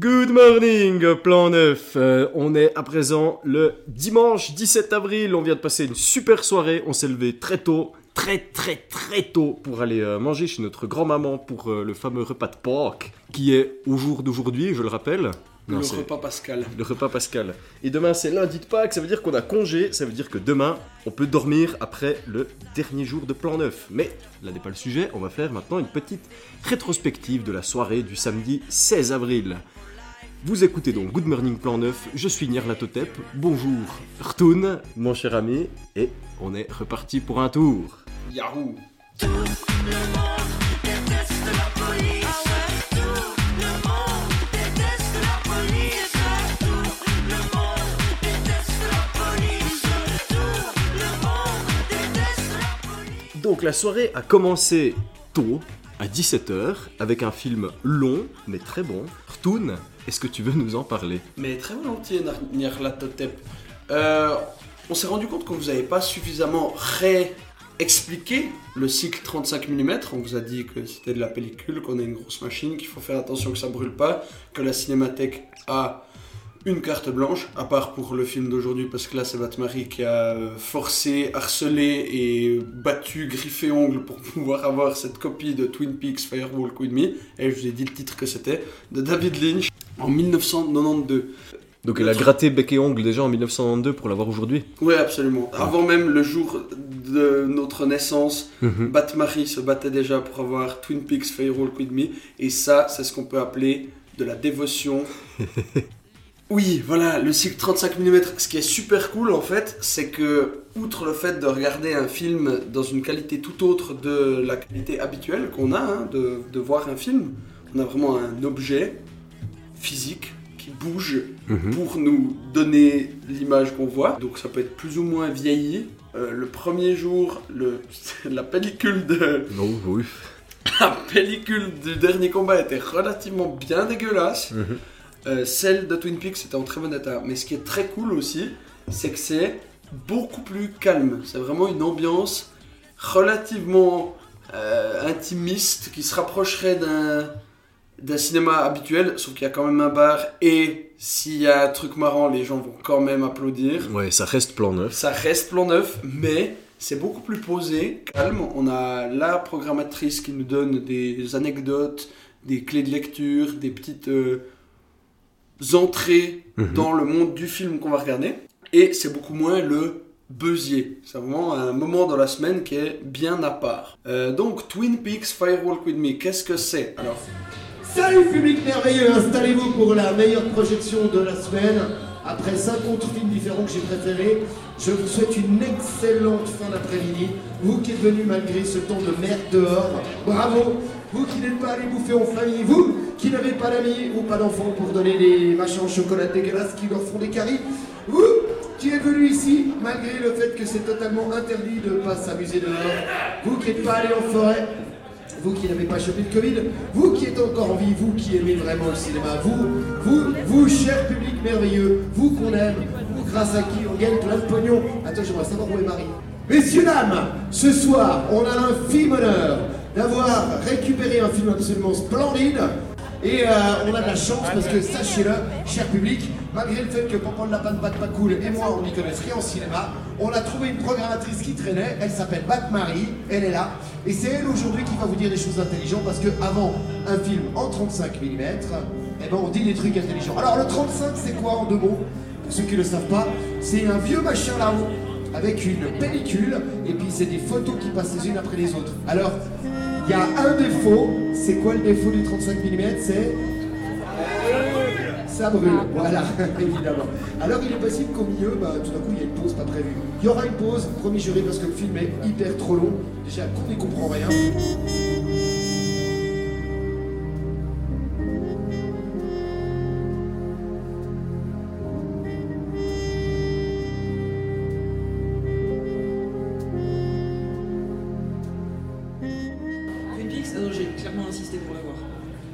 Good morning, plan 9. Euh, on est à présent le dimanche 17 avril. On vient de passer une super soirée. On s'est levé très tôt, très très très tôt pour aller euh, manger chez notre grand-maman pour euh, le fameux repas de Pâques qui est au jour d'aujourd'hui, je le rappelle. Le Non, c'est repas Pascal. le repas Pascal. Et demain c'est lundi de Pâques, ça veut dire qu'on a congé, ça veut dire que demain on peut dormir après le dernier jour de plan 9. Mais là n'est pas le sujet, on va faire maintenant une petite rétrospective de la soirée du samedi 16 avril. Vous écoutez donc Good Morning Plan 9, je suis Nyarlathotep, bonjour Rtoun, mon cher ami, et on est reparti pour un tour. Yahoo Donc la soirée a commencé tôt, à 17h, avec un film long, mais très bon. Rtoun, est-ce que tu veux nous en parler Mais très volontiers. Euh, on s'est rendu compte qu'on vous avait pas suffisamment réexpliqué le cycle 35 mm. On vous a dit que c'était de la pellicule, qu'on a une grosse machine, qu'il faut faire attention que ça brûle pas, que la cinémathèque a une carte blanche, à part pour le film d'aujourd'hui, parce que là c'est Batmarie qui a euh, forcé, harcelé et battu griffé ongle pour pouvoir avoir cette copie de Twin Peaks Firewalk With Me. Et je vous ai dit le titre que c'était, de David Lynch en 1992. Donc Le elle a gratté bec et ongle déjà en 1992 pour l'avoir aujourd'hui. Oui, absolument. Avant même le jour de notre naissance, Batmarie se battait déjà pour avoir Twin Peaks Firewalk With Me. Et ça, c'est ce qu'on peut appeler de la dévotion. oui, voilà, le cycle 35 mm. Ce qui est super cool, en fait, c'est que, outre le fait de regarder un film dans une qualité tout autre de la qualité habituelle qu'on a, hein, de, de voir un film, on a vraiment un objet physique qui bouge Mhm. pour nous donner l'image qu'on voit. Donc ça peut être plus ou moins vieilli. Euh, le premier jour, le, la pellicule de Oh, oui. la pellicule du dernier combat était relativement bien dégueulasse. Mhm. Euh, celle de Twin Peaks était en très bon état. Mais ce qui est très cool aussi, c'est que c'est beaucoup plus calme. C'est vraiment une ambiance relativement euh, intimiste qui se rapprocherait d'un d'un cinéma habituel, sauf qu'il y a quand même un bar et s'il y a un truc marrant, les gens vont quand même applaudir. Ouais, ça reste plan neuf. Ça reste plan neuf, mais c'est beaucoup plus posé, calme. On a la programmatrice qui nous donne des anecdotes, des clés de lecture, des petites euh, entrées Mhm. dans le monde du film qu'on va regarder. Et c'est beaucoup moins le buzzier. C'est vraiment un moment dans la semaine qui est bien à part. Euh, donc, Twin Peaks Firewalk With Me, qu'est-ce que c'est? Alors, Salut public merveilleux, installez-vous pour la meilleure projection de la semaine. Après 50 films différents que j'ai préférés, je vous souhaite une excellente fin d'après-midi. Vous qui êtes venus malgré ce temps de merde dehors, bravo. Vous qui n'êtes pas allés bouffer en famille, vous qui n'avez pas d'amis ou pas d'enfants pour donner des machins au chocolat dégueulasses qui leur font des caries, vous qui êtes venus ici malgré le fait que c'est totalement interdit de ne pas s'amuser dehors, vous qui n'êtes pas allés en forêt, vous qui n'avez pas chopé le Covid, vous qui êtes encore en vie, vous qui aimez vraiment le cinéma, vous, vous, vous, cher public merveilleux, vous qu'on aime, vous grâce à qui on gagne plein de pognon. Attends, j'aimerais savoir où est Marie. Messieurs, dames, ce soir, on a l'infime honneur d'avoir récupéré un film absolument splendide. Et euh, on a de la chance parce que, sachez-le, cher public, malgré le fait que Pompon de Lapin de Bat cool et moi on n'y connaisse rien en cinéma, on a trouvé une programmatrice qui traînait, elle s'appelle Bat Marie, elle est là, et c'est elle aujourd'hui qui va vous dire des choses intelligentes parce que avant un film en 35 mm, eh ben on dit des trucs intelligents. Alors le 35 c'est quoi en deux mots? Pour ceux qui ne le savent pas, c'est un vieux machin là-haut avec une pellicule et puis c'est des photos qui passent les unes après les autres. Alors il y a un défaut, c'est quoi le défaut du 35 mm C'est ça brûle, voilà, évidemment. Alors il est possible qu'au milieu, bah, tout d'un coup, il y a une pause pas prévue. Il y aura une pause, promis juré, parce que le film est hyper trop long. Déjà, qu'on n'y comprend rien.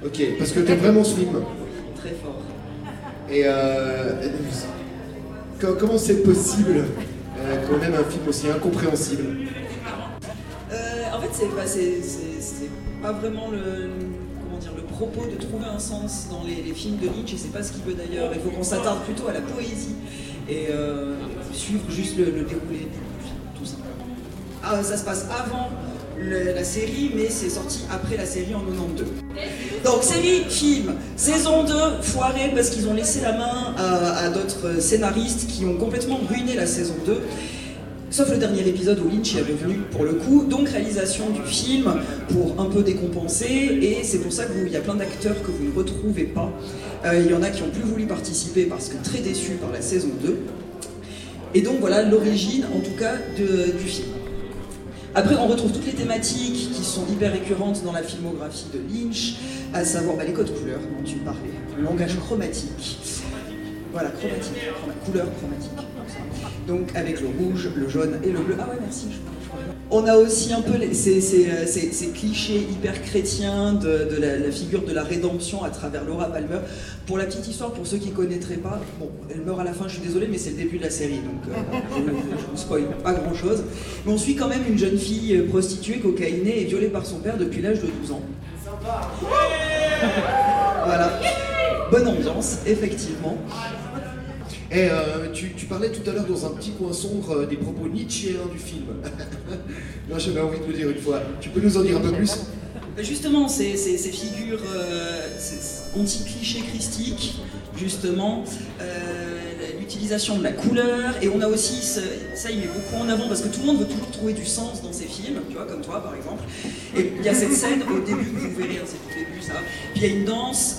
Ok, parce que t'aimes vraiment ce film. Très fort. Et euh, co- comment c'est possible euh, qu'on aime un film aussi incompréhensible? Euh, en fait, c'est pas, vraiment le, comment dire, le propos de trouver un sens dans les, les films de Lynch, et c'est pas ce qu'il veut d'ailleurs. Il faut qu'on s'attarde plutôt à la poésie et euh, suivre juste le, le déroulé du film, tout simplement. Ah, ça se passe avant le- la série, mais c'est sorti après la série en 92. Donc série, film, saison 2, foiré parce qu'ils ont laissé la main à, d'autres scénaristes qui ont complètement ruiné la saison 2. Sauf le dernier épisode où Lynch est revenu pour le coup, donc réalisation du film pour un peu décompenser, et c'est pour ça qu'il y a plein d'acteurs que vous ne retrouvez pas. Euh, Il y en a qui ont plus voulu participer parce que très déçus par la saison 2. Et donc voilà l'origine en tout cas du film. Après, on retrouve toutes les thématiques qui sont hyper récurrentes dans la filmographie de Lynch, à savoir bah, les codes couleurs dont tu parlais, le langage chromatique. Voilà, chromatique, chroma- couleur chromatique. Donc avec le rouge, le jaune et le bleu. Ah ouais, merci. On a aussi un peu les- ces, ces, euh, ces- ces clichés hyper chrétiens de, de la, la figure de la rédemption à travers Laura Palmer. Pour la petite histoire, pour ceux qui ne connaîtraient pas, bon, elle meurt à la fin, je suis désolé, mais c'est le début de la série, donc euh, je ne vous spoil pas grand chose. Mais on suit quand même une jeune fille euh, prostituée, cocaïnée et violée par son père depuis l'âge de 12 ans. Voilà. Bonne ambiance, effectivement. Et euh, tu, parlais tout à l'heure dans un petit coin sombre euh, des propos nietzschéens du film. Moi j'avais envie de le dire une fois. Tu peux nous en dire un peu plus? Mais Justement, ces, ces- ces figures euh, anti-clichés christiques, justement, l'utilisation de la couleur, et on a aussi, ça il met beaucoup en avant, parce que tout le monde veut toujours trouver du sens dans ses films, tu vois, comme toi par exemple. Et il y a cette scène au début, vous verrez, hein, c'est au début ça, puis il y a une danse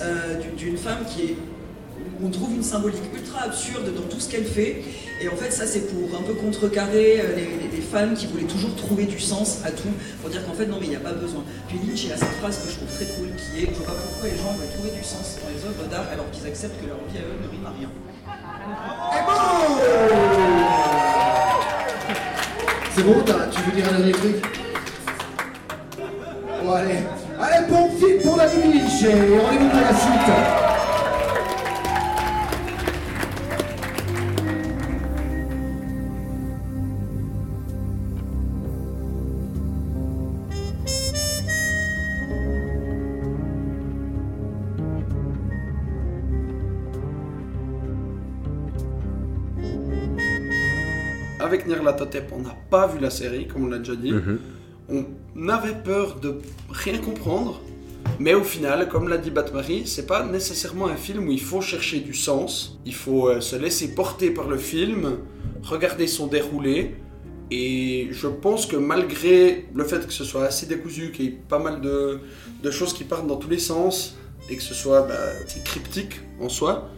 d'une- femme qui est on trouve une symbolique ultra absurde dans tout ce qu'elle fait. Et en fait, ça, c'est pour un peu contrecarrer euh, les, les- les femmes qui voulaient toujours trouver du sens à tout, pour dire qu'en fait, non, mais il n'y a pas besoin. Puis Lynch, il a cette phrase que je trouve très cool qui est Je vois pas pourquoi les gens veulent trouver du sens dans les œuvres d'art alors qu'ils acceptent que leur vie à eux ne rime à rien. C'est bon, tu veux dire un dernier truc? Bon allez, allez bon film pour la Lynch et rendez-vous pour la suite. Avec Nyarlathotep, on n'a pas vu la série, comme on l'a déjà dit. Mhm. On avait peur de rien comprendre. Mais au final, comme l'a dit Batmarie, c'est pas nécessairement un film où il faut chercher du sens. Il faut euh, se laisser porter par le film, regarder son déroulé. Et je pense que malgré le fait que ce soit assez décousu, qu'il y ait pas mal de, de choses qui partent dans tous les sens, et que ce soit bah, cryptique en soi,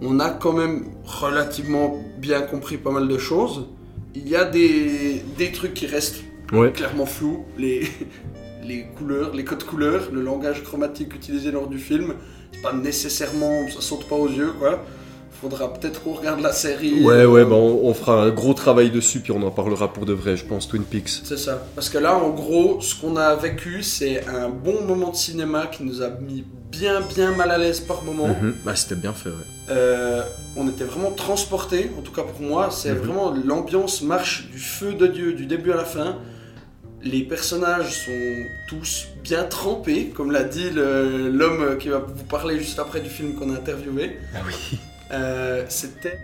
on a quand même relativement bien compris pas mal de choses. Il y a des, des trucs qui restent Ouais. clairement flous, les, les couleurs, les codes couleurs, le langage chromatique utilisé lors du film, c'est pas nécessairement, ça saute pas aux yeux quoi. Faudra peut-être qu'on regarde la série. Ouais, euh, ouais, bah on, on fera un gros travail dessus, puis on en parlera pour de vrai, je pense, Twin Peaks. C'est ça. Parce que là, en gros, ce qu'on a vécu, c'est un bon moment de cinéma qui nous a mis bien, bien mal à l'aise par moment. Mhm. Bah, c'était bien fait, ouais. Euh, on était vraiment transportés, en tout cas pour moi, c'est Mhm. vraiment l'ambiance marche du feu de Dieu du début à la fin. Les personnages sont tous bien trempés, comme l'a dit l'homme qui va vous parler juste après du film qu'on a interviewé. Ah oui. Euh, C'était,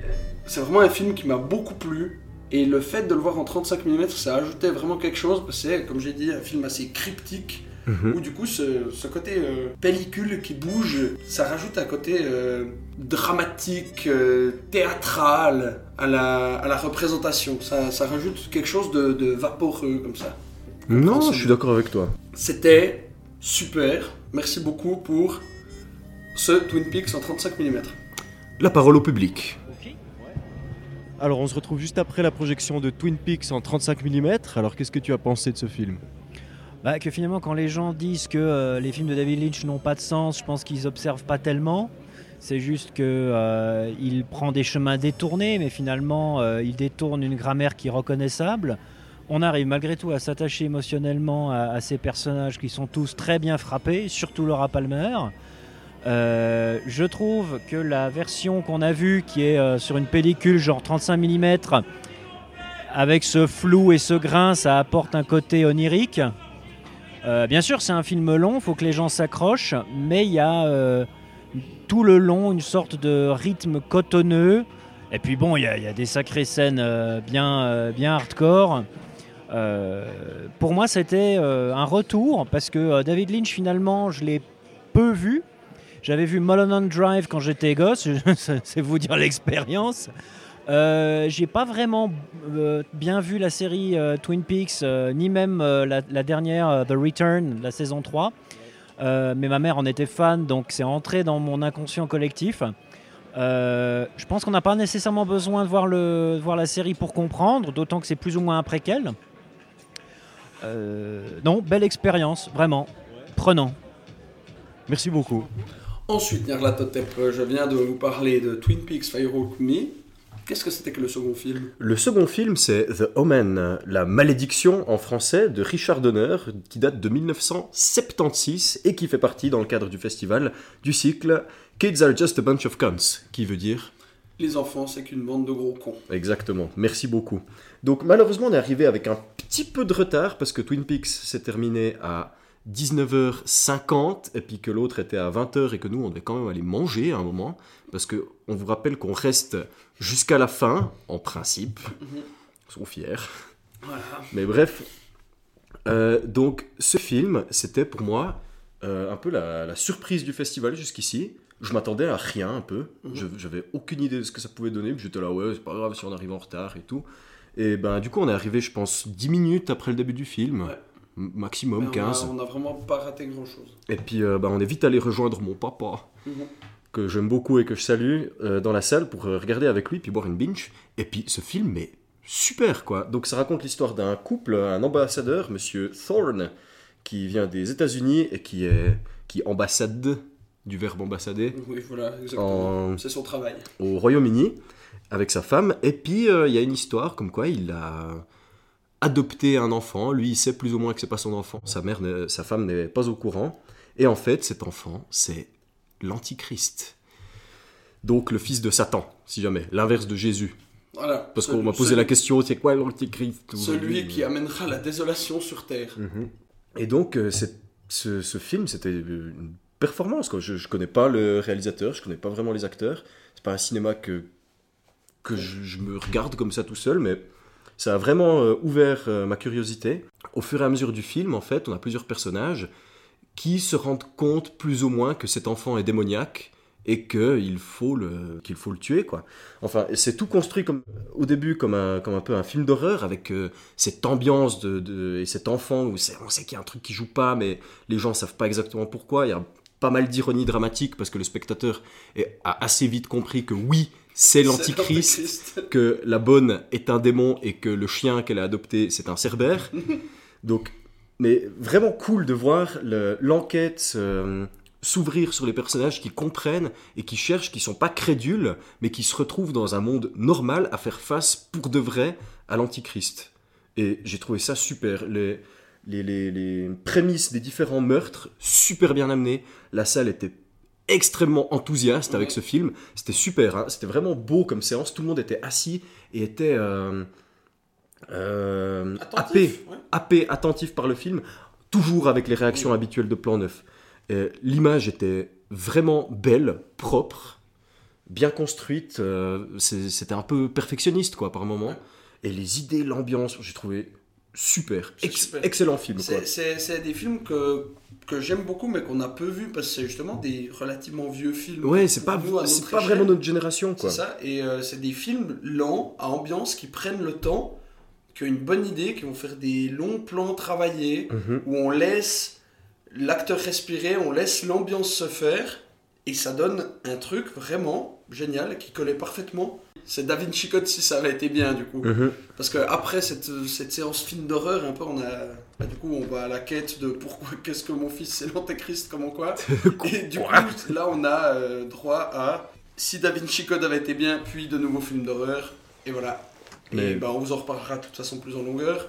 c'est vraiment un film qui m'a beaucoup plu. Et le fait de le voir en 35 mm, ça ajoutait vraiment quelque chose. C'est, comme j'ai dit, un film assez cryptique. Mhm. Où du coup, ce, ce côté euh, pellicule qui bouge, ça rajoute un côté euh, dramatique, euh, théâtral à la, à la représentation. Ça, ça rajoute quelque chose de, de vaporeux comme ça. Non, je suis d'accord avec toi. C'était super. Merci beaucoup pour ce Twin Peaks en 35 mm. La parole au public. Alors on se retrouve juste après la projection de Twin Peaks en 35 mm. Alors qu'est-ce que tu as pensé de ce film? Bah, que finalement, quand les gens disent que euh, les films de David Lynch n'ont pas de sens, je pense qu'ils observent pas tellement. C'est juste que euh, il prend des chemins détournés, mais finalement, euh, il détourne une grammaire qui est reconnaissable. On arrive malgré tout à s'attacher émotionnellement à, à ces personnages qui sont tous très bien frappés, surtout Laura Palmer. Euh, je trouve que la version qu'on a vue, qui est euh, sur une pellicule genre 35 mm, avec ce flou et ce grain, ça apporte un côté onirique. Euh, bien sûr, c'est un film long, faut que les gens s'accrochent, mais il y a tout le long une sorte de rythme cotonneux. Et puis bon, il y, il y a des sacrées scènes bien, bien hardcore. Pour moi, c'était un retour parce que David Lynch, finalement, je l'ai peu vu. J'avais vu Mulholland Drive quand j'étais gosse, c'est vous dire l'expérience. Euh, j'ai pas vraiment euh, bien vu la série euh, Twin Peaks, euh, ni même la, dernière The Return, la saison 3. Euh, mais ma mère en était fan, donc c'est entré dans mon inconscient collectif. Je pense qu'on n'a pas nécessairement besoin de voir, la série pour comprendre, d'autant que c'est plus ou moins un préquel. Non, belle expérience, vraiment. Prenant. Merci beaucoup. Ensuite, Nyarlathotep, euh, je viens de vous parler de Twin Peaks Firewalk Me. Qu'est-ce que c'était que le second film? Le second film, c'est The Omen, la malédiction en français de Richard Donner, qui date de 1976 et qui fait partie dans le cadre du festival du cycle Kids are just a bunch of cunts, qui veut dire Les enfants, c'est qu'une bande de gros cons. Exactement, merci beaucoup. Donc malheureusement on est arrivé avec un petit peu de retard parce que Twin Peaks s'est terminé à 19h50 et puis que l'autre était à 20h et que nous on devait quand même aller manger à un moment parce que on vous rappelle qu'on reste jusqu'à la fin en principe. Ils sont fiers. Voilà. Mais bref, euh, donc ce film, c'était pour moi euh, un peu la, la surprise du festival jusqu'ici. Je m'attendais à rien un peu. Mhm. Je J'avais aucune idée de ce que ça pouvait donner. J'étais là, ouais, c'est pas grave si on arrive en retard et tout. Et ben du coup, on est arrivé, je pense, 10 minutes après le début du film. Ouais. Maximum Mais on a- 15. On a vraiment pas raté grand chose. Et puis, euh, ben, on est vite allé rejoindre mon papa, Mhm. que j'aime beaucoup et que je salue, euh, dans la salle pour euh, regarder avec lui, puis boire une binge. Et puis, ce film est super, quoi. Donc, ça raconte l'histoire d'un couple, un ambassadeur, monsieur Thorne, qui vient des États-Unis et qui est qui ambassade du verbe ambassader Oui, voilà, exactement. en, C'est son travail. au Royaume-Uni avec sa femme. Et puis, euh, il y a une histoire comme quoi il a adopté un enfant. Lui, il sait plus ou moins que c'est pas son enfant. Sa mère, sa femme n'est pas au courant. Et en fait, cet enfant, c'est l'Antichrist. Donc le fils de Satan, si jamais, l'inverse de Jésus. Voilà. Parce qu'on m'a posé celui- la question, c'est quoi l'Antichrist Celui qui amènera la désolation sur Terre. Mhm. Et donc, euh, ce, ce film, c'était une performance. Quoi. Je ne connais pas le réalisateur, je connais pas vraiment les acteurs. C'est pas un cinéma que, que je, je me regarde comme ça tout seul, mais ça a vraiment euh, ouvert euh, ma curiosité. Au fur et à mesure du film, en fait, on a plusieurs personnages qui se rendent compte plus ou moins que cet enfant est démoniaque et qu'il faut le faut le tuer quoi. Enfin, c'est tout construit comme au début comme un comme un peu un film d'horreur avec euh, cette ambiance de, et cet enfant où on sait qu'il y a un truc qui joue pas mais les gens savent pas exactement pourquoi. Il y a pas mal d'ironie dramatique parce que le spectateur a assez vite compris que oui, c'est l'antichrist que la bonne est un démon et que le chien qu'elle a adopté c'est un cerbère. Donc, mais vraiment cool de voir le- l'enquête euh, s'ouvrir sur les personnages qui comprennent et qui cherchent, qui sont pas crédules, mais qui se retrouvent dans un monde normal à faire face pour de vrai à l'antichrist. Et j'ai trouvé ça super. Les, les, les, les prémices des différents meurtres, super bien amenées. La salle était extrêmement enthousiaste avec ce film. C'était super, hein. c'était vraiment beau comme séance. Tout le monde était assis et était euh, euh, happé, Attentif, ouais. happé, attentif par le film, toujours avec les réactions habituelles de Plan Neuf. Euh, L'image était vraiment belle, propre, bien construite. euh, C'était un peu perfectionniste quoi par moment. Ouais. Et les idées, l'ambiance, j'ai trouvé super. C'est Ex- super. Excellent film. C'est- des films que, que j'aime beaucoup, mais qu'on a peu vus parce que c'est justement des relativement vieux films. Ouais, c'est pas, c'est pas vraiment notre génération C'est ça, et euh, c'est des films lents, à ambiance, qui prennent le temps, qui ont une bonne idée, qui vont faire des longs plans travaillés, Mhm. où on laisse l'acteur respirer, on laisse l'ambiance se faire, et ça donne un truc vraiment génial qui collait parfaitement. C'est Da Vinci Code si ça avait été bien du coup. Mhm. Parce que après cette, cette séance film d'horreur, un peu on a. bah, du coup, on va à la quête de pourquoi, qu'est-ce que mon fils c'est l'antéchrist, comment quoi. Et du coup, là on a euh, droit à si Da Vinci Code avait été bien, puis de nouveaux films d'horreur. Et voilà. Mais- Et bah, on vous en reparlera de toute façon plus en longueur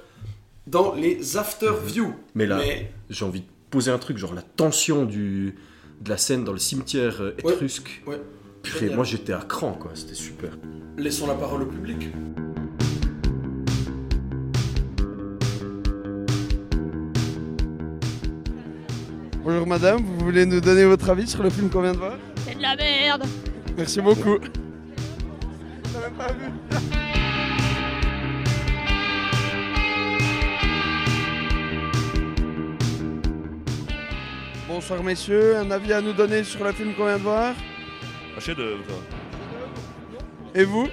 dans les after view. Mais là, Mais j'ai envie de poser un truc, genre la tension du, de la scène dans le cimetière euh, Ouais. étrusque. Ouais. Purée, moi j'étais à cran quoi, c'était super. laissons la parole au public. Bonjour madame, vous voulez nous donner votre avis sur le film qu'on vient de voir? C'est de la merde Merci beaucoup. On n'a même pas vu. Bonsoir messieurs, un avis à nous donner sur le film qu'on vient de voir? Un chef-d'œuvre. Et vous?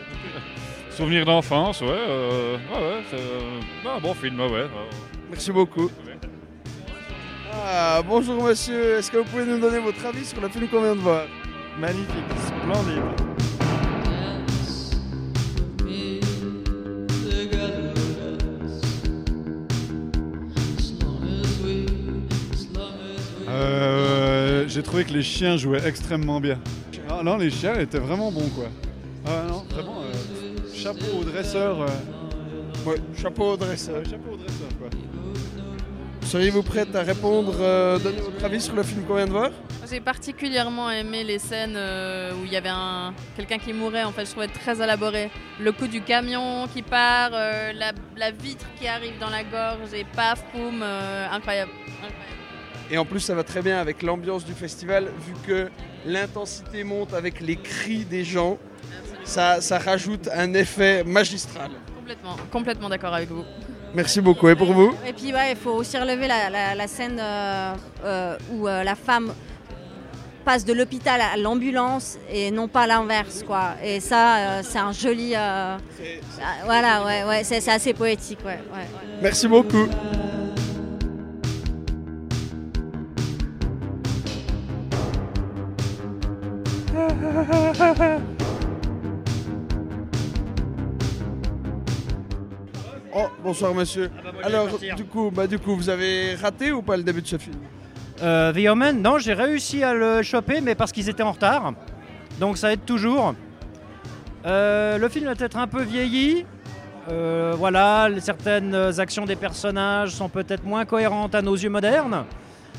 Souvenir d'enfance, ouais. euh, ouais, ouais, c'est euh, un bon film, ouais. ouais. Merci beaucoup. Ah, bonjour monsieur, est-ce que vous pouvez nous donner votre avis sur le film qu'on vient de voir? Magnifique, splendide. Euh, J'ai trouvé que les chiens jouaient extrêmement bien. Ah non, les chiens étaient vraiment bons quoi. Ah non, vraiment, euh, chapeau au dresseur. euh, Ouais, chapeau au dresseur. euh, chapeau au dresseur quoi. Seriez-vous prête à répondre, euh, donner votre avis sur le film qu'on vient de voir? J'ai particulièrement aimé les scènes euh, où il y avait un quelqu'un qui mourait. En fait, je trouvais très élaboré. Le coup du camion qui part, euh, la, la vitre qui arrive dans la gorge et paf, poum, euh, incroyable. incroyable. Et en plus, ça va très bien avec l'ambiance du festival, vu que l'intensité monte avec les cris des gens. Ça, ça rajoute un effet magistral. Complètement, complètement d'accord avec vous. Merci beaucoup. Et pour vous? Et puis ouais, il faut aussi relever la, la- la scène euh, euh, où euh, la femme passe de l'hôpital à l'ambulance et non pas l'inverse quoi. Et ça, euh, c'est un joli. euh, ah, voilà, ouais, ouais, c'est c'est assez poétique, ouais, ouais, ouais. Merci beaucoup. Bonsoir monsieur. Alors, du coup, bah, du coup, vous avez raté ou pas le début de ce film? Euh, The Omen, non, j'ai réussi à le choper, mais parce qu'ils étaient en retard. Donc ça aide toujours. Euh, le film a peut-être un peu vieilli. Euh, voilà, certaines actions des personnages sont peut-être moins cohérentes à nos yeux modernes.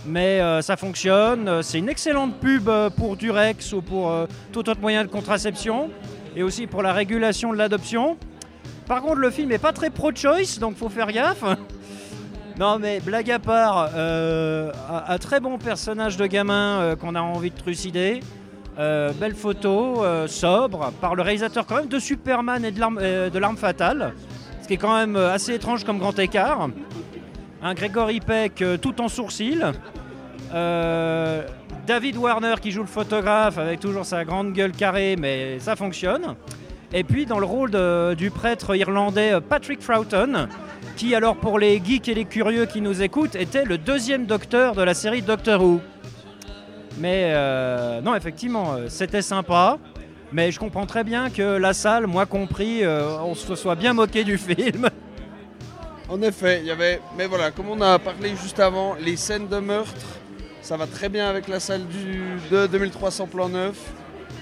Mais euh, ça fonctionne. C'est une excellente pub pour Durex ou pour euh, tout autre moyen de contraception. Et aussi pour la régulation de l'adoption. Par contre, le film n'est pas très pro-choice, donc faut faire gaffe. Non mais blague à part, euh, un, très bon personnage de gamin euh, qu'on a envie de trucider. Euh, belle photo, sobre, par le réalisateur quand même de Superman et de l'arme fatale. Ce qui est quand même assez étrange comme grand écart. Un Grégory Peck tout en sourcil. David Warner qui joue le photographe avec toujours sa grande gueule carrée, mais ça fonctionne. Et puis dans le rôle du prêtre irlandais euh, Patrick Froughton, qui alors pour les geeks et les curieux qui nous écoutent était le deuxième docteur de la série Doctor Who. Mais euh, non, effectivement, euh, c'était sympa. Mais je comprends très bien que la salle, moi compris, on se soit bien moqué du film. En effet, il y avait. Mais voilà, comme on a parlé juste avant, les scènes de meurtre, ça va très bien avec la salle du, de 2300 plan neuf,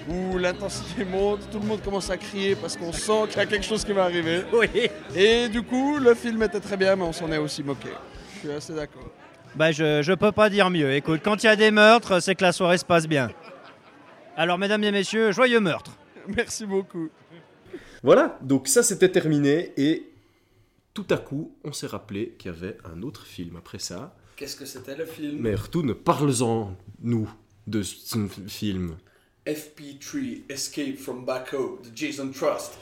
où l'intensité monte, tout le monde commence à crier parce qu'on sent qu'il y a quelque chose qui va arriver. Oui. Et du coup, le film était très bien, mais on s'en est aussi moqué. Je suis assez d'accord. Bah, je, je peux pas dire mieux. Écoute, quand il y a des meurtres, c'est que la soirée se passe bien. Alors, mesdames et messieurs, joyeux meurtre. Merci beaucoup. Voilà, donc ça c'était terminé et tout à coup on s'est rappelé qu'il y avait un autre film après ça. Qu'est-ce que c'était le film? Mais Retourne, parle-en nous de ce film. FP3 Escape from Back Home de Jason Trust.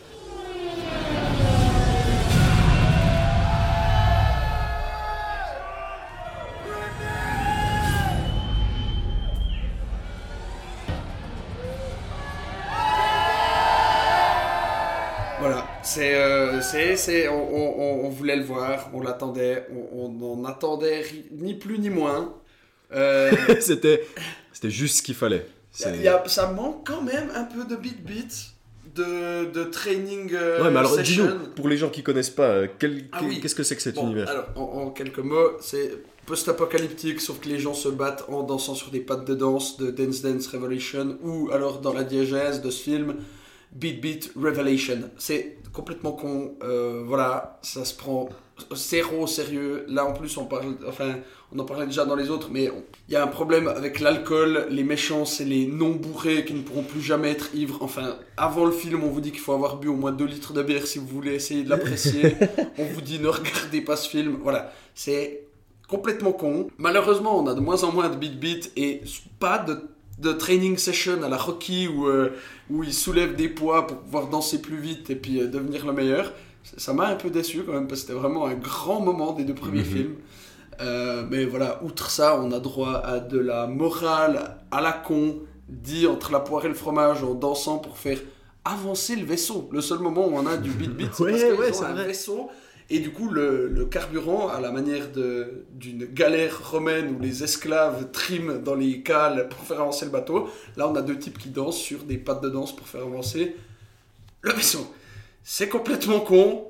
Voilà, c'est, euh, c'est, c'est, on, voulait le voir, on l'attendait, on, on en attendait ni plus ni moins. Euh, c'était, c'était juste ce qu'il fallait. Y a- C'est- y a- ça manque quand même un peu de beat beat, de, de training euh, Ouais, mais alors session. dis-nous, pour les gens qui connaissent pas, euh, Ah quel- oui. qu'est-ce que c'est que cet Bon, univers alors, en, en quelques mots, c'est post-apocalyptique, sauf que les gens se battent en dansant sur des pattes de danse de Dance Dance Revolution, ou alors dans la diégèse de ce film, Beat Beat Revelation. C'est complètement con, euh, voilà, ça se prend zéro au sérieux. Là, en plus, on parle, enfin, on en parlait déjà dans les autres, mais il y a un problème avec l'alcool. Les méchants, c'est les non-bourrés qui ne pourront plus jamais être ivres. Enfin, avant le film, on vous dit qu'il faut avoir bu au moins 2 litres de bière si vous voulez essayer de l'apprécier. on vous dit ne regardez pas ce film. Voilà, c'est complètement con. Malheureusement, on a de moins en moins de beat beat et pas de, de training session à la Rocky où, euh, où il soulève des poids pour pouvoir danser plus vite et puis euh, devenir le meilleur. Ça- m'a un peu déçu quand même parce que c'était vraiment un grand moment des deux premiers Mhm. films. Euh, mais voilà, outre ça, on a droit à de la morale à la con, dit entre la poire et le fromage en dansant pour faire avancer le vaisseau. Le seul moment où on a du beat beat, c'est Ouais, parce ouais, ont c'est un vrai. vaisseau et du coup le, carburant à la manière d'une galère romaine où les esclaves triment dans les cales pour faire avancer le bateau. Là, on a deux types qui dansent sur des pattes de danse pour faire avancer le vaisseau. C'est complètement con.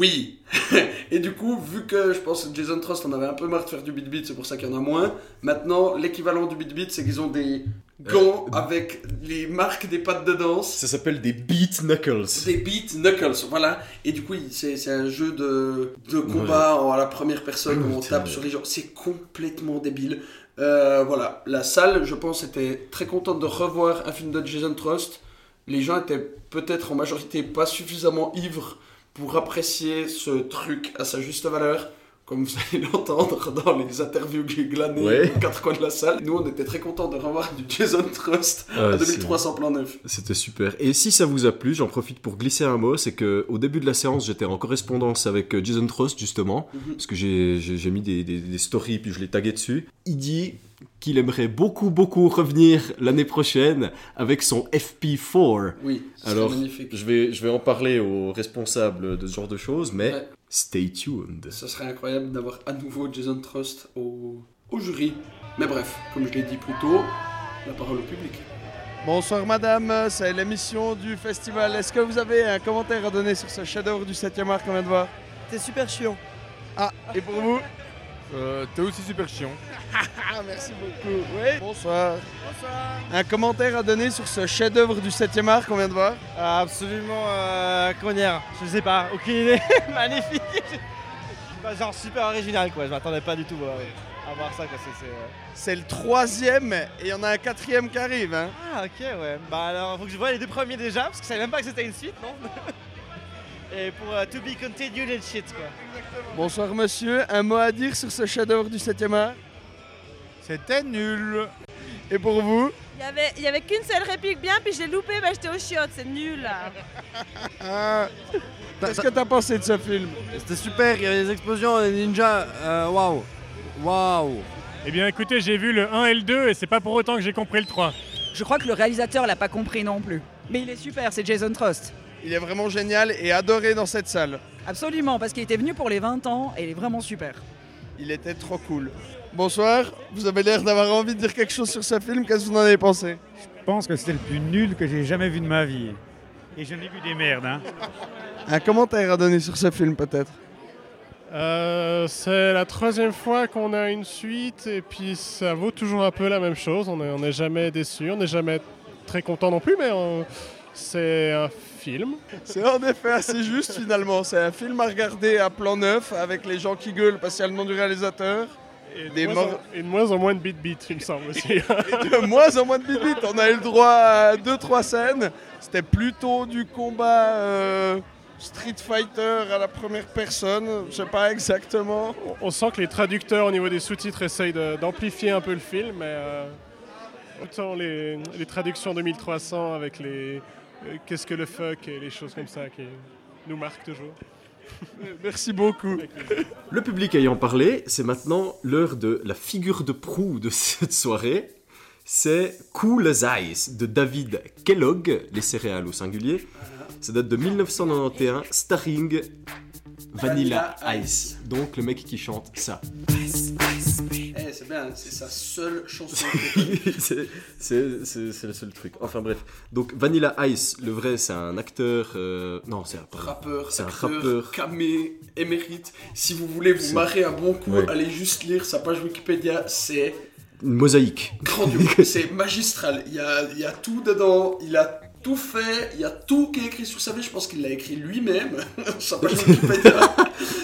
Oui. Et du coup, vu que je pense que Jason Trust en avait un peu marre de faire du beat beat, c'est pour ça qu'il y en a moins. Maintenant, l'équivalent du beat beat, c'est qu'ils ont des gants avec les marques des pattes de danse. Ça s'appelle des beat knuckles. Des beat knuckles, voilà. Et du coup, c'est c'est un jeu de, de combat à la première personne où on tape sur les gens. C'est complètement débile. Euh, voilà, la salle, je pense, était très contente de revoir un film de Jason Trust. Les gens étaient peut-être en majorité pas suffisamment ivres pour apprécier ce truc à sa juste valeur. Comme vous allez l'entendre dans les interviews que j'ai glanées Ouais. aux quatre coins de la salle. Nous, on était très contents de revoir du Jason Trust Ah, à c'est- 2300 plans neufs. C'était super. Et si ça vous a plu, j'en profite pour glisser un mot, c'est que au début de la séance, j'étais en correspondance avec euh, Jason Trost justement, Mhm. parce que j'ai mis des, des- des stories puis je l'ai tagué dessus. Il dit qu'il aimerait beaucoup beaucoup revenir l'année prochaine avec son FP4. Oui, Alors, magnifique. je vais, je vais en parler aux responsables de ce genre de choses, mais Ouais. stay tuned. Ce serait incroyable d'avoir à nouveau Jason Trust au, au jury. Mais bref, comme je l'ai dit plus tôt, la parole au public. Bonsoir madame, c'est l'émission du festival. Est-ce que vous avez un commentaire à donner sur ce chef-d'œuvre du 7e art qu'on vient de voir? T'es super chiant. Ah, et pour vous? Euh, T'es aussi super chiant. Ah, merci beaucoup. Oui, bonsoir. Bonsoir. Un commentaire à donner sur ce chef-d'œuvre du 7e art qu'on vient de voir Absolument, euh, comment dire, je sais pas, aucune idée, magnifique. Bah, genre super original quoi, je m'attendais pas du tout à, à voir ça quoi, c'est... c'est, euh, C'est le troisième et il y en a un quatrième qui arrive. Hein. Ah ok ouais, bah alors faut que je vois les deux premiers déjà, parce que je savais même pas que c'était une suite, non? Et pour euh, To Be Continued and shit quoi. Bonsoir monsieur, un mot à dire sur ce chef-d'œuvre du 7e art? C'était nul. Et pour vous? Il y avait, y avait qu'une seule réplique bien, puis je l'ai loupé, bah, j'étais au chiottes, c'est nul là. Ah, Qu'est-ce que t'as pensé de ce film? C'était super, il y avait des explosions, des ninjas, euh, waouh. Waouh. Eh bien écoutez, j'ai vu le 1 et le 2 et c'est pas pour autant que j'ai compris le 3. Je crois que le réalisateur l'a pas compris non plus. Mais il est super, c'est Jason Trust. Il est vraiment génial et adoré dans cette salle. Absolument, parce qu'il était venu pour les 20 ans et il est vraiment super. Il était trop cool. Bonsoir, vous avez l'air d'avoir envie de dire quelque chose sur ce film, qu'est-ce que vous en avez pensé? Je pense que c'était le plus nul que j'ai jamais vu de ma vie. Et j'en ai vu des merdes, hein. Un commentaire à donner sur ce film peut-être? Euh, c'est la troisième fois qu'on a une suite et puis ça vaut toujours un peu la même chose. On n'est jamais déçu, on n'est jamais très content non plus, mais on- c'est un film. C'est en effet assez juste finalement. C'est un film à regarder à plan neuf avec les gens qui gueulent parce qu'il y a le nom du réalisateur. Et de, Des moins en, et de moins en moins de beat beat, il me semble aussi. Et de moins en moins de beat beat. On a eu le droit à deux trois scènes. C'était plutôt du combat euh, Street Fighter à la première personne. Je sais pas exactement. On sent que les traducteurs au niveau des sous-titres essayent d'amplifier un peu le film, mais euh, autant les, les traductions 2300 avec les qu'est-ce que le fuck et les choses comme ça qui nous marquent toujours. Merci beaucoup. Le public ayant parlé, c'est maintenant l'heure de la figure de proue de cette soirée. C'est Cool as Ice de David Kellogg, les céréales au singulier. Ça date de 1991, starring Vanilla Ice. Donc le mec qui chante ça. C'est sa seule chanson. c'est c'est- c'est- c'est le seul truc. Enfin bref. Donc Vanilla Ice, le vrai, c'est un acteur. euh, Non, c'est un rappeur, C'est un acteur, rappeur. camé, émérite. Si vous voulez vous C'est- marrer un bon coup, Ouais. allez juste lire sa page Wikipédia, c'est Une mosaïque. grandiose, c'est magistral. Il y a, il y a tout dedans, il a tout fait, il y a tout qui est écrit sur sa vie. Je pense qu'il l'a écrit lui-même, sa page Wikipédia.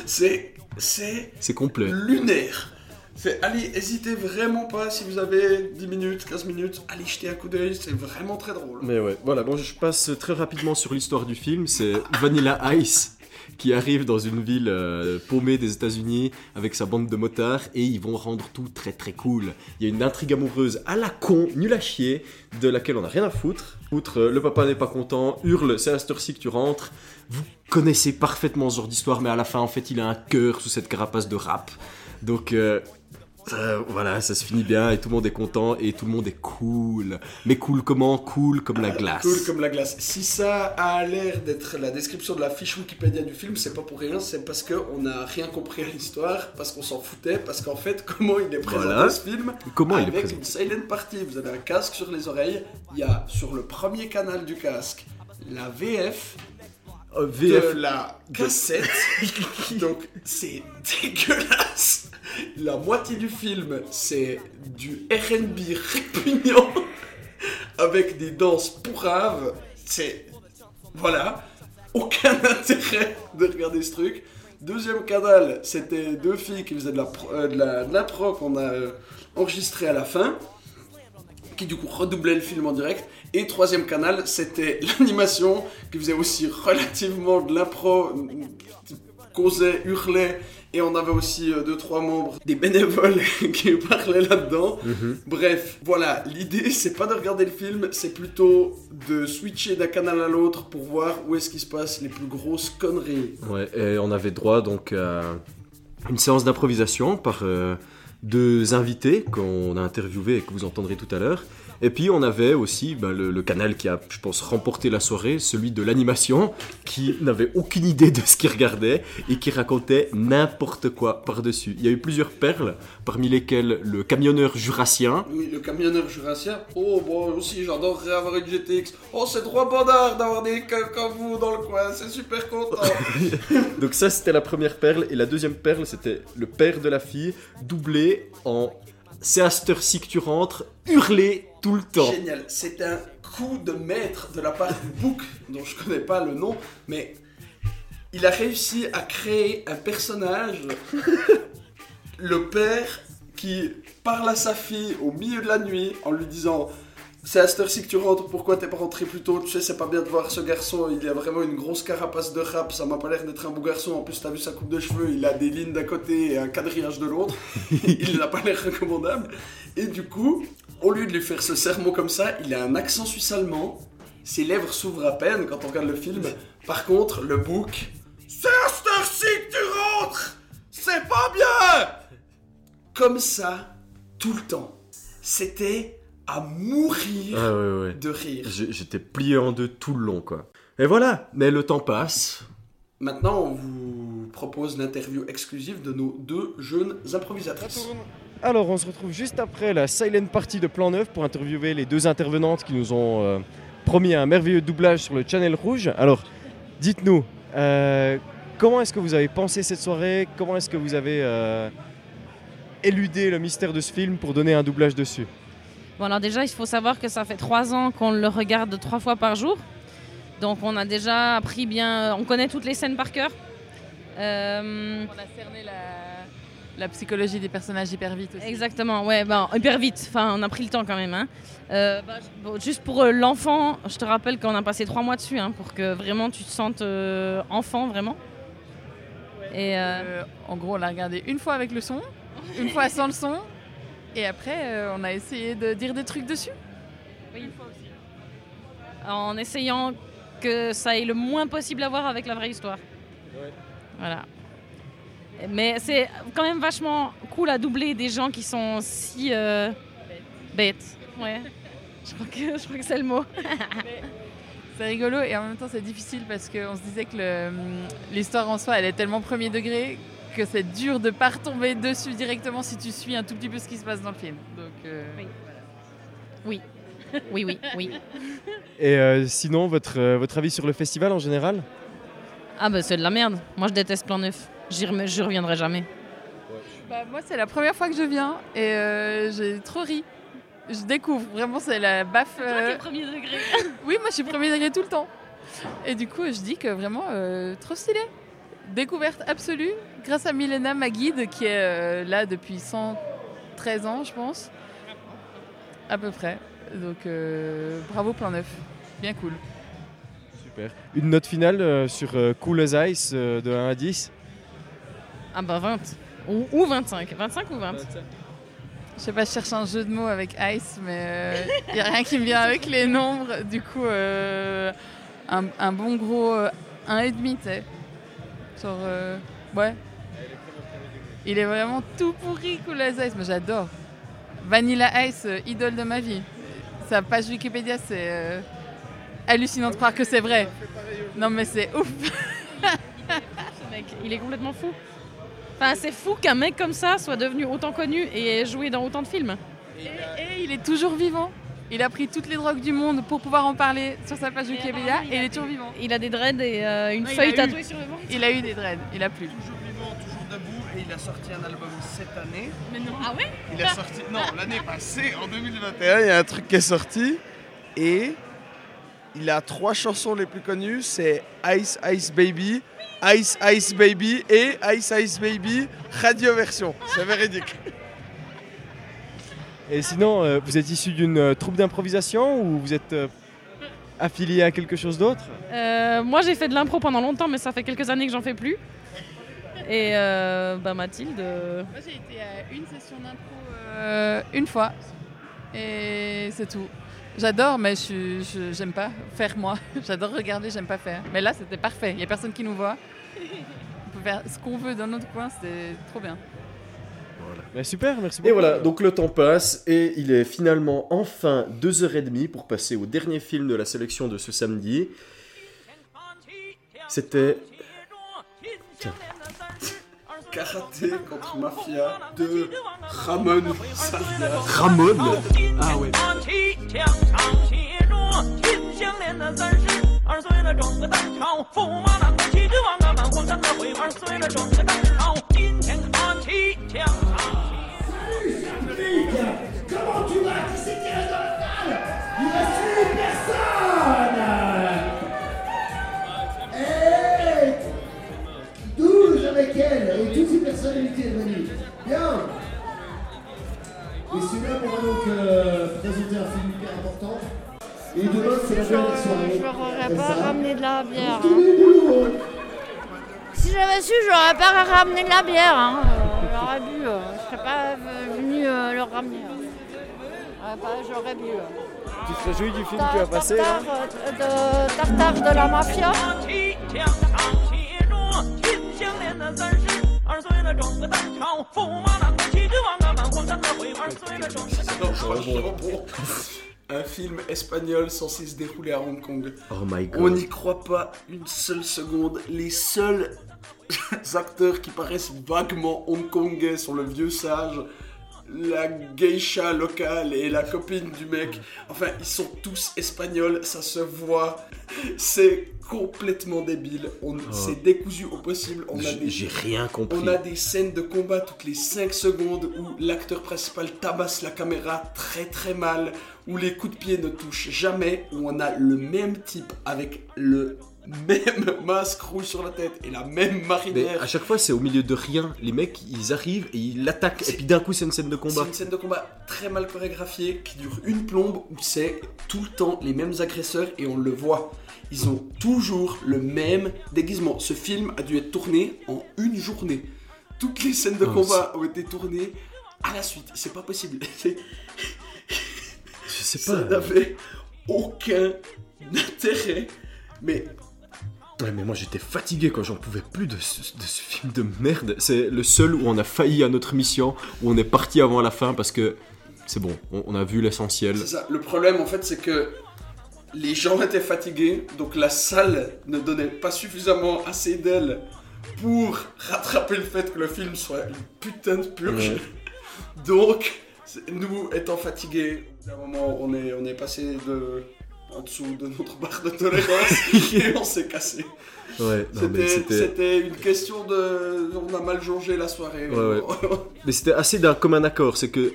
c'est, c'est C'est complet. lunaire. C'est, allez, hésitez vraiment pas si vous avez 10 minutes, 15 minutes, allez jeter un coup d'œil, c'est vraiment très drôle. Mais ouais, voilà, bon, je passe très rapidement sur l'histoire du film. C'est Vanilla Ice. qui arrive dans une ville euh, paumée des États-Unis avec sa bande de motards et ils vont rendre tout très très cool. Il y a une intrigue amoureuse à la con, nulle à chier, de laquelle on n'a rien à foutre. Outre euh, le papa n'est pas content, hurle, c'est à cette heure-ci que tu rentres. Vous connaissez parfaitement ce genre d'histoire, mais à la fin, en fait, il a un cœur sous cette carapace de rap. Donc. euh, euh, voilà, ça se finit bien et tout le monde est content et tout le monde est cool. Mais cool comment? Cool comme la glace. Cool comme la glace. Si ça a l'air d'être la description de la fiche Wikipédia du film, c'est pas pour rien, c'est parce qu'on n'a rien compris à l'histoire, parce qu'on s'en foutait, parce qu'en fait, comment il est présenté Voilà. ce film Comment il est présenté une silent party, vous avez un casque sur les oreilles, il y a sur le premier canal du casque la VF. VF. de la cassette. Donc c'est dégueulasse. La moitié du film, c'est du RB répugnant avec des danses pourraves. C'est. Voilà. Aucun intérêt de regarder ce truc. Deuxième canal, c'était deux filles qui faisaient de la, pro- euh, de la, de l'impro qu'on a euh, enregistré à la fin, qui du coup redoublait le film en direct. Et troisième canal, c'était l'animation qui faisait aussi relativement de l'impro, causait, hurlait. Et on avait aussi euh, deux, trois membres, des bénévoles qui parlaient là-dedans. Mhm. Bref, voilà, l'idée c'est pas de regarder le film, c'est plutôt de switcher d'un canal à l'autre pour voir où est-ce qu'il se passe les plus grosses conneries. Ouais, et on avait droit donc à une séance d'improvisation par euh, deux invités qu'on a interviewés et que vous entendrez tout à l'heure. Et puis on avait aussi ben, le, le canal qui a, je pense, remporté la soirée, celui de l'animation, qui n'avait aucune idée de ce qu'il regardait et qui racontait n'importe quoi par-dessus. Il y a eu plusieurs perles, parmi lesquelles le camionneur jurassien, Oui, le camionneur jurassien. Oh, bon, aussi, j'adorerais avoir une GTX. Oh, c'est trop bandard d'avoir des comme vous dans le coin, c'est super content. Donc ça c'était la première perle et la deuxième perle c'était le père de la fille doublé en c'est à cette heure-ci que tu rentres hurler tout le temps. Génial, c'est un coup de maître de la part du book, dont je connais pas le nom, mais il a réussi à créer un personnage, le père qui parle à sa fille au milieu de la nuit en lui disant c'est à cette heure-ci que tu rentres, pourquoi t'es pas rentré plus tôt? Tu sais, c'est pas bien de voir ce garçon, il a vraiment une grosse carapace de rap, ça m'a pas l'air d'être un beau garçon. En plus, t'as vu sa coupe de cheveux, il a des lignes d'un côté et un quadrillage de l'autre. il n'a pas l'air recommandable. Et du coup, au lieu de lui faire ce sermon comme ça, il a un accent suisse-allemand, ses lèvres s'ouvrent à peine quand on regarde le film. Par contre, le book, c'est à cette que tu rentres C'est pas bien Comme ça, tout le temps. C'était à mourir Ah ouais, ouais. de rire. J'étais plié en deux tout le long quoi. Et voilà, mais le temps passe. Maintenant, on vous propose l'interview exclusive de nos deux jeunes improvisatrices. Alors, on se retrouve juste après la silent party de Plan 9 pour interviewer les deux intervenantes qui nous ont euh, promis un merveilleux doublage sur le Channel Rouge. Alors, dites-nous, euh, comment est-ce que vous avez pensé cette soirée? Comment est-ce que vous avez euh, éludé le mystère de ce film pour donner un doublage dessus? Bon, alors déjà, il faut savoir que ça fait trois ans qu'on le regarde trois fois par jour. Donc, on a déjà appris bien. On connaît toutes les scènes par cœur. Euh, On a cerné la, la psychologie des personnages hyper vite aussi. Exactement, ouais, ben, hyper vite. Enfin, on a pris le temps quand même. hein. Euh, bah, je- bon, juste pour euh, l'enfant, je te rappelle qu'on a passé trois mois dessus hein, pour que vraiment tu te sentes euh, enfant, vraiment. Et euh, Euh, en gros, on l'a regardé une fois avec le son, une fois sans le son, et après, euh, on a essayé de dire des trucs dessus. Oui, une fois aussi. en essayant que ça ait le moins possible à voir avec la vraie histoire. Voilà. Mais c'est quand même vachement cool à doubler des gens qui sont si euh, bêtes. Ouais. Je crois que, je crois que c'est le mot. C'est rigolo et en même temps c'est difficile parce qu'on se disait que l'histoire en soi elle est tellement premier degré que c'est dur de pas retomber dessus directement si tu suis un tout petit peu ce qui se passe dans le film. Donc, euh, Oui. Oui, oui, oui. Et euh, sinon, votre, votre avis sur le festival en général? Ah bah c'est de la merde. Moi je déteste Plan Neuf. J'y rem- j'y reviendrai jamais. Bah, moi, c'est la première fois que je viens et euh, j'ai trop ri. Je découvre, vraiment, c'est la baffe. euh, premier degré. oui, moi, je suis premier degré tout le temps. Et du coup, je dis que vraiment, euh, trop stylé. Découverte absolue grâce à Milena, ma guide, qui est euh, là depuis 113 ans, je pense. À peu près. Donc, euh, bravo, plan neuf. Bien cool. Super. Une note finale euh, sur euh, Cool as Ice euh, de 1 à 10 Ah bah 20. Ou, ou 25. 25 ou 20 Je sais pas, je cherche un jeu de mots avec Ice, mais il n'y a rien qui me vient avec les nombres. Du coup, euh, un, un bon gros euh, 1,5, tu sais. Genre, euh, ouais. Il est vraiment tout pourri, Cool as Ice, mais j'adore. Vanilla Ice, euh, idole de ma vie. Sa page Wikipédia, c'est euh, hallucinant de croire que c'est vrai. Non, mais c'est ouf. Ce mec, il est complètement fou. Enfin, c'est fou qu'un mec comme ça soit devenu autant connu et ait joué dans autant de films. Et, et il est toujours vivant. Il a pris toutes les drogues du monde pour pouvoir en parler sur sa page Wikipédia et il est toujours vivant. Il a des dreads et euh, une Non, il feuille a eu- tatouée sur le ventre. Il a eu des dreads, il a plus. Toujours vivant, toujours debout, et il a sorti un album cette année. Mais non, ah ouais? Il a sorti, non, l'année passée, en 2021, il y a un truc qui est sorti, et il a trois chansons les plus connues, c'est Ice Ice Baby, Ice Ice Baby et Ice Ice Baby radio version. C'est véridique. Et sinon, euh, vous êtes issu d'une euh, troupe d'improvisation ou vous êtes euh, affilié à quelque chose d'autre? Euh, moi, j'ai fait de l'impro pendant longtemps, mais ça fait quelques années que j'en fais plus. Et euh, bah Mathilde. Moi j'ai été à une session d'impro euh, une fois et c'est tout. J'adore, mais je je- j'aime pas faire moi. J'adore regarder, j'aime pas faire. Mais là c'était parfait, il y a personne qui nous voit. On peut faire ce qu'on veut dans notre coin, c'était trop bien. Super, merci beaucoup. Et voilà, donc le temps passe et il est finalement enfin 2h30 pour passer au dernier film de la sélection de ce samedi. C'était. 卡特，卡特，马西亚，二，拉蒙，拉蒙，拉蒙，啊，对。12 avec elle et toutes ces personnalités venues. Bien Et celui-là, on va donc euh, présenter un film hyper important. Et demain, c'est la dernière soirée. Je leur aurais C'est pas ça. ramené de la bière. Hein. Si j'avais su, j'aurais pas ramené de la bière. Hein. Euh, j'aurais bu. euh, je serais pas venu leur ramener. J'aurais pas- J'aurais bu. Tu te réjouis du film qui va passer Tartare, de, tartare de la mafia. 齐枪唱协着，秦香莲的三十二岁了，整个当朝驸马郎的齐君王啊，满皇上的回二岁了，整个当朝。 Un film espagnol censé se dérouler à Hong Kong. Oh my god. On n'y croit pas une seule seconde. Les seuls acteurs qui paraissent vaguement hongkongais sont le vieux sage, la geisha locale et la copine du mec. Enfin, ils sont tous espagnols, ça se voit. C'est complètement débile. On C'est décousu au possible. On a des- j'ai rien compris. on a des scènes de combat toutes les 5 secondes où l'acteur principal tabasse la caméra très très mal, où les coups de pied ne touchent jamais, où on a le même type avec le même masque rouge sur la tête et la même Mais marinière. à chaque fois, c'est au milieu de rien. Les mecs, ils arrivent et ils l'attaquent. Et puis d'un coup, c'est une scène de C'est combat. une scène de combat très mal chorégraphiée qui dure une plombe où c'est tout le temps les mêmes agresseurs et on le voit. Ils ont toujours le même déguisement. Ce film a dû être tourné en une journée. Toutes les scènes de Oh, combat ont été tournées à la suite. C'est pas possible. C'est- Je sais Ça pas. n'avait aucun intérêt. Mais Ouais, mais moi j'étais fatigué quand j'en pouvais plus de ce, de ce film de merde. C'est le seul où on a failli à notre mission, où on est parti avant la fin parce que c'est bon, on, on a vu l'essentiel. c'est ça. Le problème en fait, c'est que les gens étaient fatigués, donc la salle ne donnait pas suffisamment assez d'ailes pour rattraper le fait que le film soit une putain de purge. Ouais. Donc, nous étant fatigués, à un moment on est, on est passé de en dessous de notre barre de tolérance et on s'est cassé. Ouais, C'était une question de. On a mal jongé la soirée. Ouais, ouais. Mais c'était assez d'un commun accord. C'est que.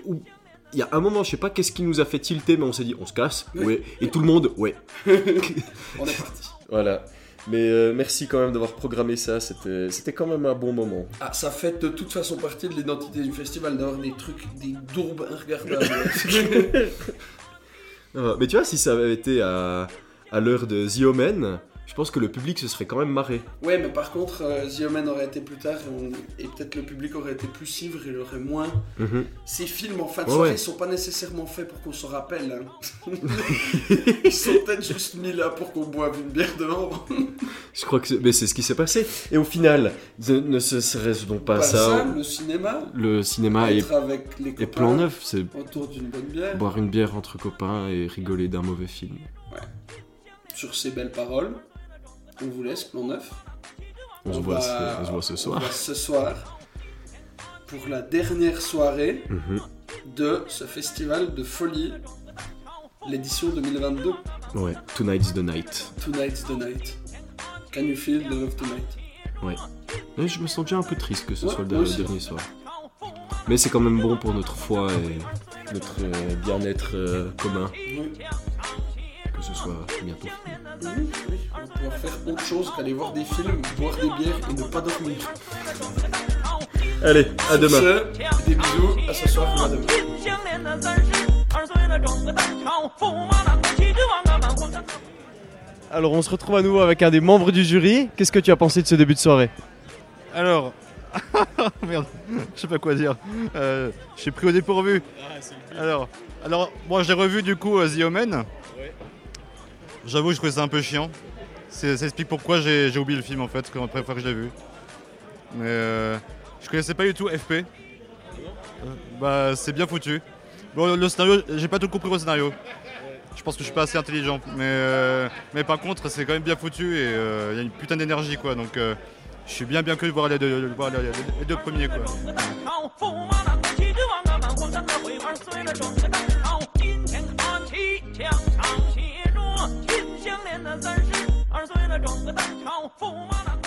Il y a un moment, je sais pas qu'est-ce qui nous a fait tilter, mais on s'est dit on se casse, ouais. Et tout le monde, ouais. on est parti. Voilà. Mais euh, merci quand même d'avoir programmé ça, c'était c'était quand même un bon moment. Ah, ça fait de toute façon partie de l'identité du festival d'avoir des trucs, des dourbes inregardables. Ah, mais tu vois, si ça avait été à, à l'heure de The Omen, je pense que le public se serait quand même marré. Ouais, mais par contre, euh, The Omen aurait été plus tard et, on- et peut-être le public aurait été plus ivre et il aurait moins. Mhm. Ces films en fin de Ouais, soirée ouais. sont pas nécessairement faits pour qu'on se rappelle. hein. Ils sont peut-être juste mis là pour qu'on boive une bière dehors. Je crois que c'est mais c'est ce qui s'est passé. Et au final, ne, se serait-ce donc pas Pas ça, ça, le cinéma, le cinéma et, être avec les et copains plan neuf, c'est autour d'une bonne bière. boire une bière entre copains et rigoler d'un mauvais film. Sur ces belles paroles, on vous laisse plan neuf. On se voit va- ce- on se voit ce soir. On voit ce soir pour la dernière soirée Mhm. de ce festival de folie, l'édition 2022. Ouais, Tonight's the Night. Tonight's the night. Can you feel the love tonight? Ouais. Et je me sens déjà un peu triste que ce Ouais, soit le dernier soir. Mais c'est quand même bon pour notre foi et notre euh, bien-être euh, commun. Que ce soit bientôt. Oui, on faire autre chose qu'aller voir des films, boire des bières et ne pas dormir. Allez, à demain. Des bisous, à ce soir, à demain. Alors, on se retrouve à nouveau avec un des membres du jury. Qu'est-ce que tu as pensé de ce début de soirée? Alors, merde, je sais pas quoi dire. Euh, je suis pris au dépourvu. Alors, alors, moi j'ai revu du coup euh, The Omen. J'avoue, je trouvais ça un peu chiant. Ça explique pourquoi j'ai oublié le film en fait, la première fois que je l'ai vu. Mais euh, je connaissais pas du tout FP. Euh, bah, c'est bien foutu. Bon, le, scénario, j'ai pas tout compris au scénario. Je pense que je suis pas assez intelligent. Mais, euh, mais par contre, c'est quand même bien foutu et euh, il y a une putain d'énergie quoi. Donc, je suis bien bien que de voir les deux, les deux premiers quoi. 三十二岁了整个当朝驸马了